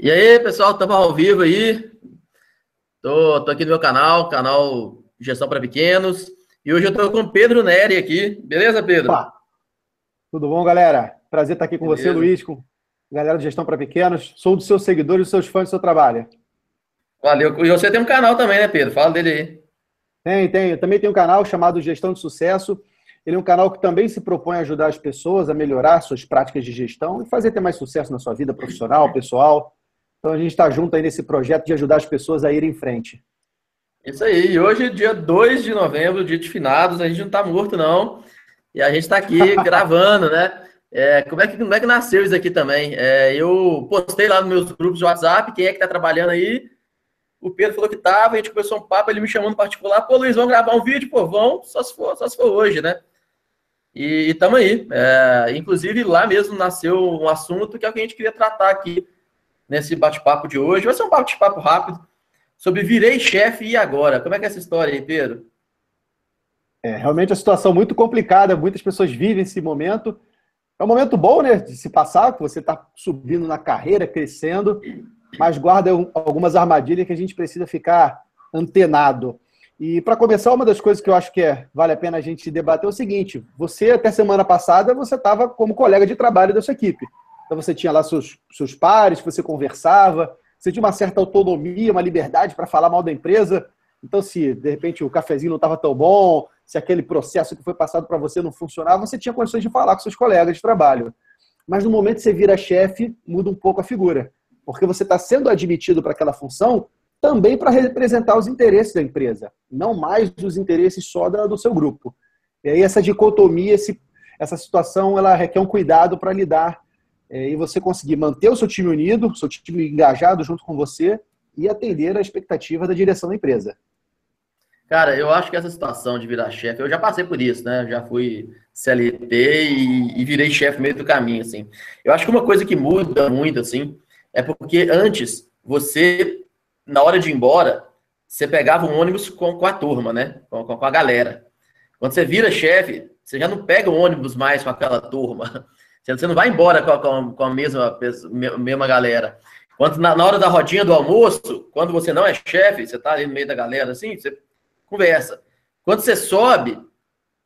E aí, pessoal, estamos ao vivo aí. Tô, tô aqui no meu canal, canal Gestão para Pequenos. E hoje eu estou com o Pedro Neri aqui. Beleza, Pedro? Opa. Tudo bom, galera? Prazer estar aqui com Beleza. você, Luiz, com a galera de Gestão para Pequenos. Sou dos seus seguidores, dos seus fãs do seu trabalho. Valeu. E você tem um canal também, né, Pedro? Fala dele aí. Tem, tem. Eu também tenho um canal chamado Gestão de Sucesso. Ele é um canal que também se propõe a ajudar as pessoas a melhorar suas práticas de gestão e fazer ter mais sucesso na sua vida profissional, pessoal. Então a gente está junto aí nesse projeto de ajudar as pessoas a ir em frente. Isso aí. E hoje, dia 2 de novembro, dia de finados, a gente não está morto, não. E a gente está aqui gravando, né? É, como, é que, como é que nasceu isso aqui também? É, eu postei lá nos meus grupos de WhatsApp, quem é que está trabalhando aí? O Pedro falou que estava, a gente começou um papo, ele me chamou no particular, pô, Luiz, vamos gravar um vídeo? Pô, vão, só se for, só se for hoje, né? E estamos aí. É, inclusive, lá mesmo nasceu um assunto que é o que a gente queria tratar aqui nesse bate-papo de hoje. Vai ser um bate-papo rápido sobre virei chefe e agora. Como é que é essa história aí, Pedro? É realmente a situação muito complicada, muitas pessoas vivem esse momento. É um momento bom, né, de se passar, que você está subindo na carreira, crescendo, mas guarda algumas armadilhas que a gente precisa ficar antenado. E para começar, uma das coisas que eu acho que é, vale a pena a gente debater é o seguinte: você até semana passada você estava como colega de trabalho da sua equipe. Então você tinha lá seus, seus pares, você conversava, você tinha uma certa autonomia, uma liberdade para falar mal da empresa. Então, se de repente o cafezinho não estava tão bom, se aquele processo que foi passado para você não funcionava, você tinha condições de falar com seus colegas de trabalho. Mas no momento que você vira chefe, muda um pouco a figura. Porque você está sendo admitido para aquela função também para representar os interesses da empresa, não mais os interesses só do seu grupo. E aí essa dicotomia, essa situação, ela requer um cuidado para lidar é, e você conseguir manter o seu time unido, seu time engajado junto com você e atender a expectativa da direção da empresa. Cara, eu acho que essa situação de virar chefe, eu já passei por isso, né? Já fui CLT e, e virei chefe meio do caminho, assim. Eu acho que uma coisa que muda muito, assim, é porque antes você, na hora de ir embora, você pegava um ônibus com, com a turma, né? Com, com a galera. Quando você vira chefe, você já não pega o ônibus mais com aquela turma. Você não vai embora com a, com a mesma, mesma galera. Quando na, na, hora da rodinha do almoço, quando você não é chefe, você está ali no meio da galera assim, você conversa. Quando você sobe,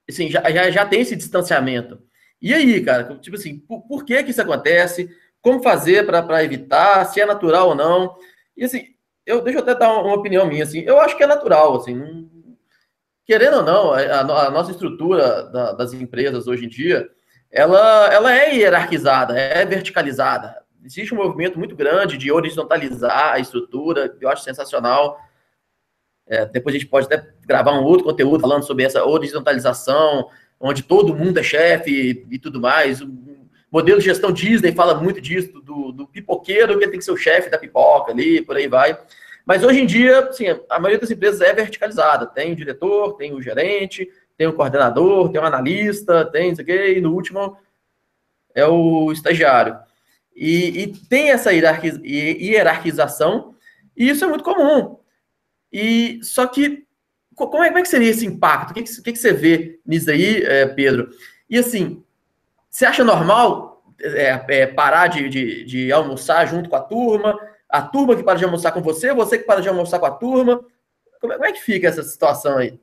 assim, já, já, já tem esse distanciamento. E aí, cara, tipo assim, por, por que que isso acontece? Como fazer para evitar? Se é natural ou não? E assim, eu deixa eu até dar uma, opinião minha, assim, eu acho que é natural, assim, querendo ou não, a, a nossa estrutura da, das empresas hoje em dia, ela, ela é hierarquizada, é verticalizada. Existe um movimento muito grande de horizontalizar a estrutura, eu acho sensacional. É, depois a gente pode até gravar um outro conteúdo falando sobre essa horizontalização, onde todo mundo é chefe e, tudo mais. O modelo de gestão Disney fala muito disso, do, do pipoqueiro que tem que ser o chefe da pipoca ali, por aí vai. Mas hoje em dia, assim, a maioria das empresas é verticalizada. Tem o diretor, tem o gerente, tem o coordenador, tem o analista, tem isso aqui, e no último é o estagiário. E, e tem essa hierarquização, e isso é muito comum. E só que como é, como é que seria esse impacto? O que, que, que você vê nisso aí, é, Pedro? E assim, você acha normal é, é, parar de, de, de, almoçar junto com a turma? A turma que para de almoçar com você, você que para de almoçar com a turma? Como é, como é que fica essa situação aí?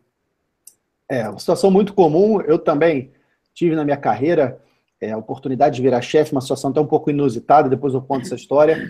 É, uma situação muito comum. Eu também tive na minha carreira é, a oportunidade de virar chefe, uma situação até um pouco inusitada, depois eu conto essa história.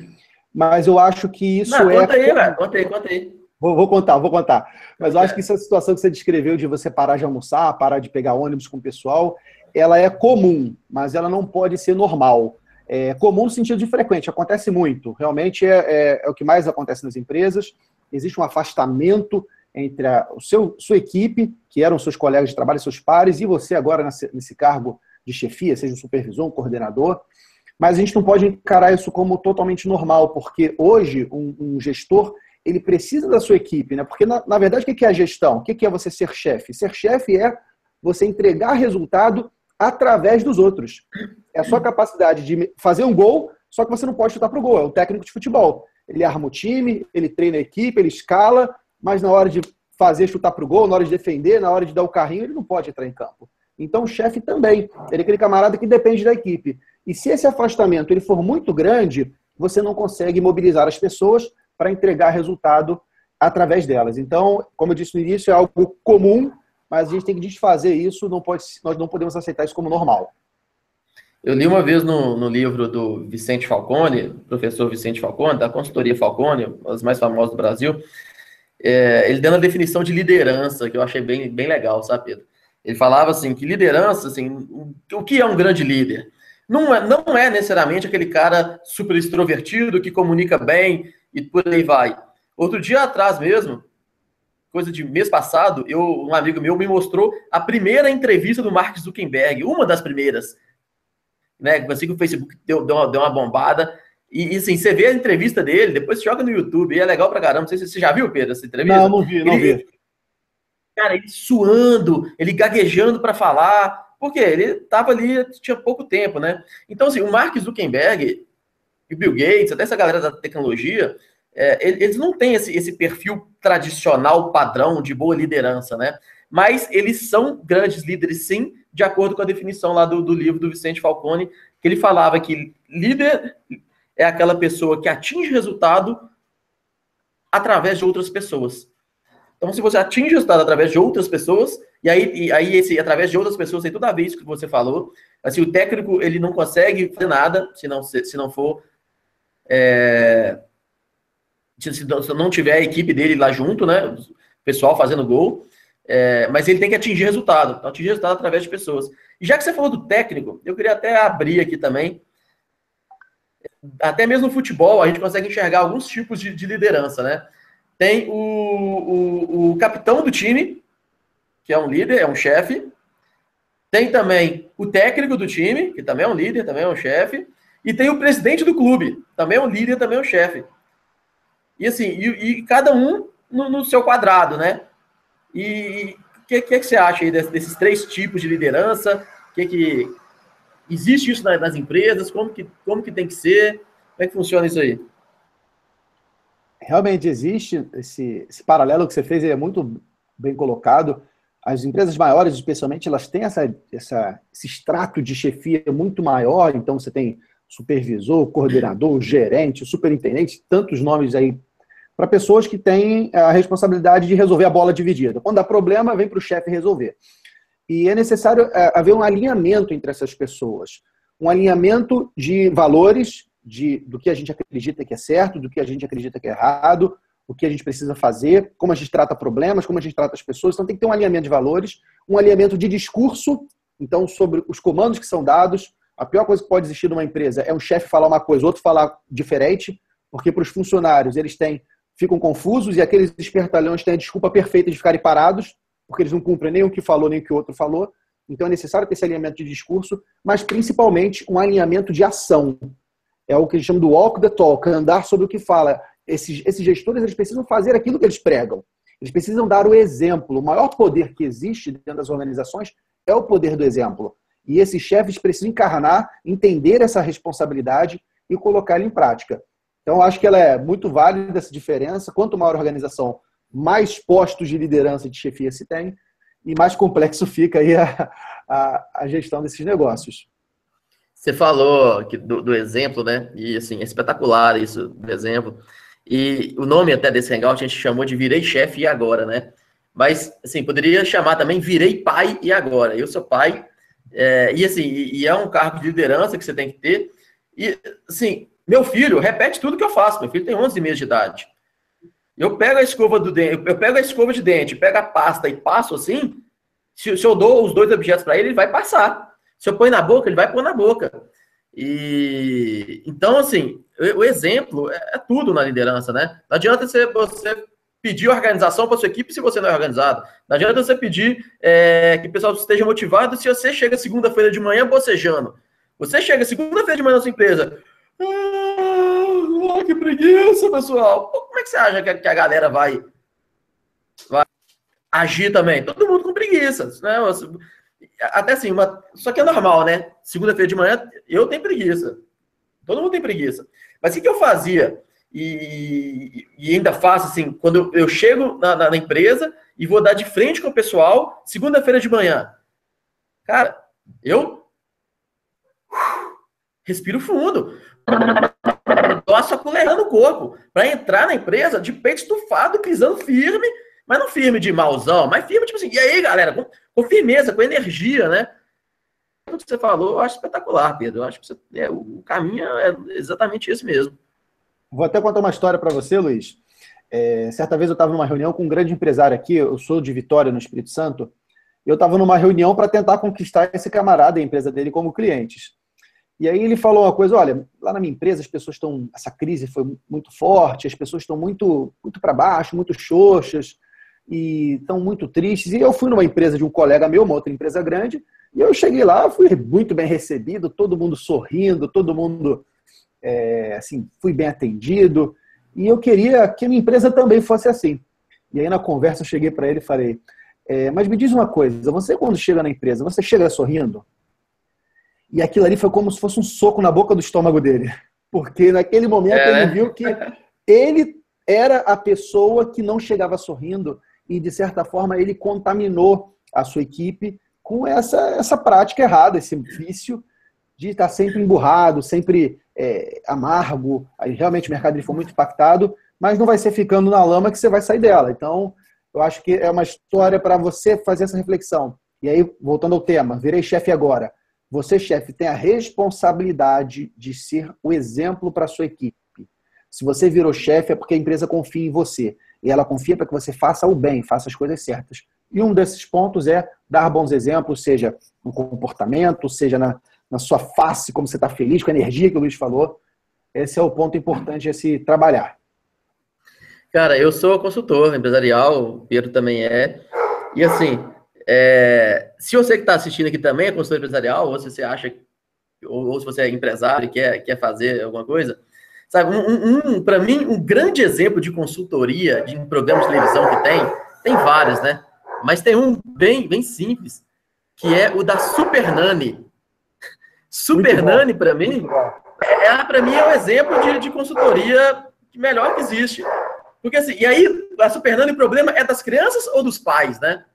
Mas eu acho que isso Não, é. Conta aí, velho. Conta aí, conta aí. Vou, vou, contar, vou contar. Mas eu acho que essa situação que você descreveu de você parar de almoçar, parar de pegar ônibus com o pessoal, ela é comum, mas ela não pode ser normal. É comum no sentido de frequente, acontece muito. Realmente é, é, é o que mais acontece nas empresas. Existe um afastamento entre a seu, sua equipe, que eram seus colegas de trabalho, seus pares, e você agora nesse, nesse cargo de chefia, seja um supervisor, um coordenador. Mas a gente não pode encarar isso como totalmente normal, porque hoje um, um gestor ele precisa da sua equipe, né? Porque na, na verdade o que é a gestão? O que é você ser chefe? Ser chefe é você entregar resultado através dos outros. É a sua capacidade de fazer um gol, só que você não pode chutar para o gol. É o técnico de futebol. Ele arma o time, ele treina a equipe, ele escala, mas na hora de fazer chutar para o gol, na hora de defender, na hora de dar o carrinho, ele não pode entrar em campo. Então o chefe também, ele é aquele camarada que depende da equipe. E se esse afastamento ele for muito grande, você não consegue mobilizar as pessoas para entregar resultado através delas. Então, como eu disse no início, é algo comum, mas a gente tem que desfazer isso, não pode, nós não podemos aceitar isso como normal. Eu li uma vez no, no livro do Vicente Falcone, professor Vicente Falcone, da consultoria Falcone, as mais famosas do Brasil, é, ele dando a definição de liderança, que eu achei bem, bem legal, sabe, Pedro? Ele falava assim, que liderança, assim, o que é um grande líder? Não é, não é necessariamente aquele cara super extrovertido, que comunica bem e por aí vai. Outro dia atrás mesmo, coisa de mês passado, eu, um amigo meu me mostrou a primeira entrevista do Mark Zuckerberg, uma das primeiras, né? Assim que o Facebook deu, deu, uma, deu uma bombada. E, e assim, você vê a entrevista dele, depois joga no YouTube, e é legal pra caramba. Não sei se você já viu, Pedro, essa entrevista. Não, não vi, não ele, vi. Cara, ele suando, ele gaguejando para falar, porque ele tava ali, tinha pouco tempo, né? Então, assim, o Mark Zuckerberg e o Bill Gates, até essa galera da tecnologia, é, eles não têm esse, esse perfil tradicional, padrão de boa liderança, né? Mas eles são grandes líderes, sim, de acordo com a definição lá do, do livro do Vicente Falcone, que ele falava que líder é aquela pessoa que atinge resultado através de outras pessoas. Então, se você atinge resultado através de outras pessoas, e aí, e aí esse através de outras pessoas tem tudo a ver isso que você falou. Assim, o técnico ele não consegue fazer nada se não, se, se não for. É, se, se não tiver a equipe dele lá junto, né? O pessoal fazendo gol. É, mas ele tem que atingir resultado. Então, atingir resultado através de pessoas. E já que você falou do técnico, eu queria até abrir aqui também. Até mesmo no futebol, a gente consegue enxergar alguns tipos de, de liderança, né? Tem o, o, o, capitão do time, que é um líder, é um chefe. Tem também o técnico do time, que também é um líder, também é um chefe. E tem o presidente do clube, também é um líder, também é um chefe. E assim, e, e cada um no, no, seu quadrado, né? E o que, que, que, você acha aí desses, desses, três tipos de liderança? Que que existe isso nas, empresas? Como que, como que tem que ser? Como é que funciona isso aí? Realmente existe esse, esse paralelo que você fez, é muito bem colocado. As empresas maiores, especialmente, elas têm essa, essa, esse extrato de chefia muito maior. Então, você tem supervisor, coordenador, gerente, superintendente, tantos nomes aí para pessoas que têm a responsabilidade de resolver a bola dividida. Quando dá problema, vem para o chefe resolver. E é necessário é, haver um alinhamento entre essas pessoas. Um alinhamento de valores, de, do que a gente acredita que é certo, do que a gente acredita que é errado, o que a gente precisa fazer, como a gente trata problemas, como a gente trata as pessoas. Então tem que ter um alinhamento de valores, um alinhamento de discurso, então sobre os comandos que são dados. A pior coisa que pode existir numa empresa é um chefe falar uma coisa, outro falar diferente, porque para os funcionários eles têm ficam confusos e aqueles espertalhões têm a desculpa perfeita de ficarem parados, porque eles não cumprem nem o que falou, nem o que o outro falou. Então é necessário ter esse alinhamento de discurso, mas principalmente um alinhamento de ação. É o que a gente chama do walk the talk, andar sobre o que fala. Esses, esses gestores eles precisam fazer aquilo que eles pregam. Eles precisam dar o exemplo. O maior poder que existe dentro das organizações é o poder do exemplo. E esses chefes precisam encarnar, entender essa responsabilidade e colocá-la em prática. Então, acho que ela é muito válida essa diferença. Quanto maior a organização, mais postos de liderança de chefia se tem, e mais complexo fica aí a, a, a gestão desses negócios. Você falou do, do, exemplo, né? E assim, é espetacular isso do exemplo. E o nome até desse hangout a gente chamou de Virei Chefe e Agora, né? Mas, assim, poderia chamar também Virei Pai e Agora. Eu sou pai, é, e assim, e, e é um cargo de liderança que você tem que ter. E, assim, meu filho repete tudo que eu faço. Meu filho tem 11 meses de idade. Eu pego a escova do dente, eu pego a escova de dente, pego a pasta e passo assim. Se, se eu dou os dois objetos para ele, ele vai passar. Se eu põe na boca, ele vai pôr na boca. E então, assim, o, o exemplo é, é, tudo na liderança, né? Não adianta você, você pedir organização para sua equipe se você não é organizado. Não adianta você pedir é, que o pessoal esteja motivado se você chega segunda-feira de manhã bocejando. Você chega segunda-feira de manhã na sua empresa, ah, que preguiça, pessoal. Como é que você acha que a galera vai, vai agir também? Todo mundo com preguiça, né? Até assim, uma... só que é normal, né? Segunda-feira de manhã eu tenho preguiça. Todo mundo tem preguiça. Mas o que, eu fazia? E, e, ainda faço assim, quando eu chego na, na, na empresa e vou dar de frente com o pessoal, segunda-feira de manhã. Cara, eu respiro fundo. Suor saculeando o corpo, para entrar na empresa de peito estufado, pisando firme, mas não firme de mauzão, mas firme, tipo assim, e aí, galera, com, com firmeza, com energia, né? Tudo que você falou, eu acho espetacular, Pedro. Eu acho que você, é, o caminho é exatamente esse mesmo. Vou até contar uma história para você, Luiz. É, certa vez eu estava numa reunião com um grande empresário aqui, eu sou de Vitória, no Espírito Santo, eu estava numa reunião para tentar conquistar esse camarada e a empresa dele como clientes. E aí ele falou uma coisa, olha, lá na minha empresa as pessoas estão, essa crise foi muito forte, as pessoas estão muito, muito para baixo, muito xoxas e estão muito tristes. E eu fui numa empresa de um colega meu, uma outra empresa grande, e eu cheguei lá, fui muito bem recebido, todo mundo sorrindo, todo mundo, é, assim, fui bem atendido. E eu queria que a minha empresa também fosse assim. E aí na conversa eu cheguei para ele e falei, é, mas me diz uma coisa, você quando chega na empresa, você chega sorrindo? E aquilo ali foi como se fosse um soco na boca do estômago dele. Porque naquele momento é. ele né? viu que ele era a pessoa que não chegava sorrindo e, de certa forma, ele contaminou a sua equipe com essa, essa prática errada, esse vício de estar sempre emburrado, sempre é, amargo. Aí realmente o mercado ele foi muito impactado, mas não vai ser ficando na lama que você vai sair dela. Então, eu acho que é uma história para você fazer essa reflexão. E aí, voltando ao tema, virei chefe agora. Você, chefe, tem a responsabilidade de ser o exemplo para a sua equipe. Se você virou chefe, é porque a empresa confia em você. E ela confia para que você faça o bem, faça as coisas certas. E um desses pontos é dar bons exemplos, seja no comportamento, seja na, na sua face, como você está feliz, com a energia que o Luiz falou. Esse é o ponto importante a se trabalhar. Cara, eu sou consultor empresarial, o Pedro também é. E assim, é, se você que está assistindo aqui também é consultor empresarial, ou se você acha, ou, ou, se você é empresário e quer, quer fazer alguma coisa, sabe, um, um para mim, um grande exemplo de consultoria de um programa de televisão que tem, tem vários, né? Mas tem um bem, bem simples, que é o da Super Nani. Super Nani, para mim, é, é para mim é um exemplo de, de consultoria melhor que existe. Porque assim, e aí, a Super Nani, o problema é das crianças ou dos pais, né?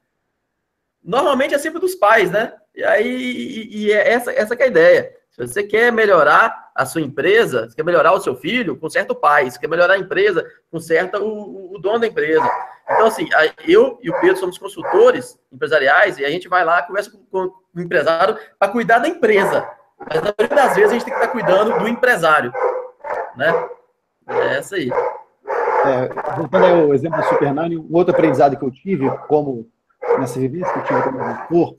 Normalmente é sempre dos pais, né? E aí, e, e é essa, essa é a ideia. Se você quer melhorar a sua empresa, quer melhorar o seu filho, conserta o pai. Se quer melhorar a empresa, conserta o, o dono da empresa. Então, assim, eu e o Pedro somos consultores empresariais e a gente vai lá, conversa com, o empresário para cuidar da empresa. Mas na maioria das vezes a gente tem que estar cuidando do empresário, né? É essa aí. É, voltando ao exemplo do Super Nani, um outro aprendizado que eu tive, como nessa vivência que eu tive como consultor,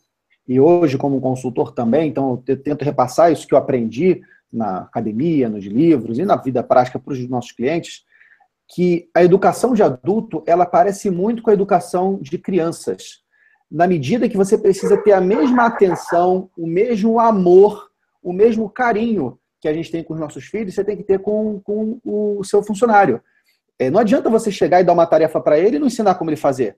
e hoje como consultor também, então eu tento repassar isso que eu aprendi na academia, nos livros e na vida prática para os nossos clientes, que a educação de adulto, ela parece muito com a educação de crianças. Na medida que você precisa ter a mesma atenção, o mesmo amor, o mesmo carinho que a gente tem com os nossos filhos, você tem que ter com, com o seu funcionário. É, não adianta você chegar e dar uma tarefa para ele e não ensinar como ele fazer.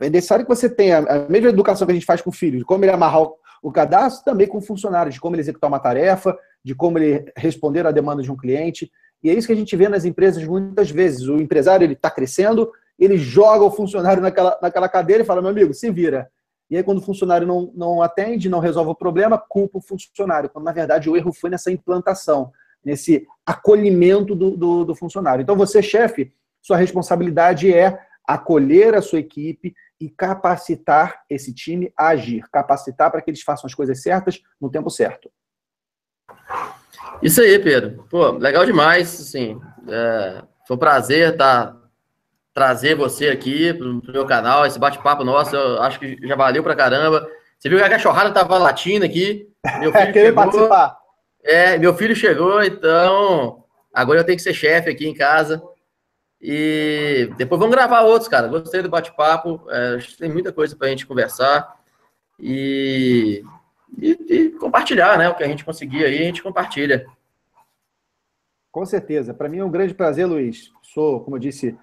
É necessário que você tenha a mesma educação que a gente faz com o filho, de como ele amarrar o cadastro, também com o funcionário, de como ele executar uma tarefa, de como ele responder à demanda de um cliente. E é isso que a gente vê nas empresas muitas vezes. O empresário ele está crescendo, ele joga o funcionário naquela, naquela cadeira e fala: meu amigo, se vira. E aí, quando o funcionário não, não atende, não resolve o problema, culpa o funcionário. Quando, na verdade, o erro foi nessa implantação nesse acolhimento do, do, do funcionário. Então, você, chefe, sua responsabilidade é acolher a sua equipe e capacitar esse time a agir, capacitar para que eles façam as coisas certas no tempo certo. Isso aí, Pedro. Pô, legal demais, assim, é, foi um prazer tá, trazer você aqui para meu canal, esse bate-papo nosso, eu acho que já valeu para caramba. Você viu que a cachorrada tava latindo aqui, meu filho chegou, participar. É, meu filho chegou, então agora eu tenho que ser chefe aqui em casa. E depois vamos gravar outros, cara. Gostei do bate-papo. É, tem muita coisa para a gente conversar. E, e, e, compartilhar, né? O que a gente conseguir aí, a gente compartilha. Com certeza. Para mim é um grande prazer, Luiz. Sou, como eu disse,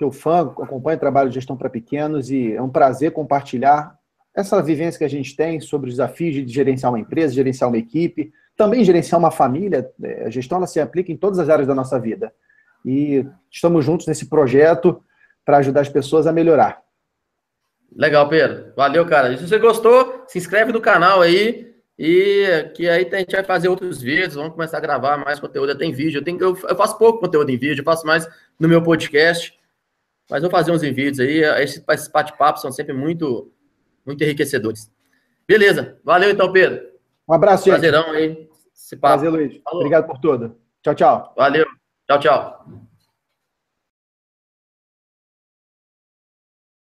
teu fã, acompanho o trabalho de gestão para pequenos e é um prazer compartilhar essa vivência que a gente tem sobre os desafios de gerenciar uma empresa, gerenciar uma equipe, também gerenciar uma família, é, a gestão ela se aplica em todas as áreas da nossa vida. E estamos juntos nesse projeto para ajudar as pessoas a melhorar. Legal, Pedro. Valeu, cara. E se você gostou, se inscreve no canal aí, E que aí a gente vai fazer outros vídeos, vamos começar a gravar mais conteúdo. Tem vídeo, eu, tenho, eu, faço pouco conteúdo em vídeo, eu faço mais no meu podcast. Mas vou fazer uns em vídeos aí. Esses, esses bate-papos são sempre muito, muito enriquecedores. Beleza. Valeu então, Pedro. Um abraço, gente. Prazerão aí. Prazer, Luiz. Falou. Obrigado por tudo. Tchau, tchau. Valeu. Tchau, tchau.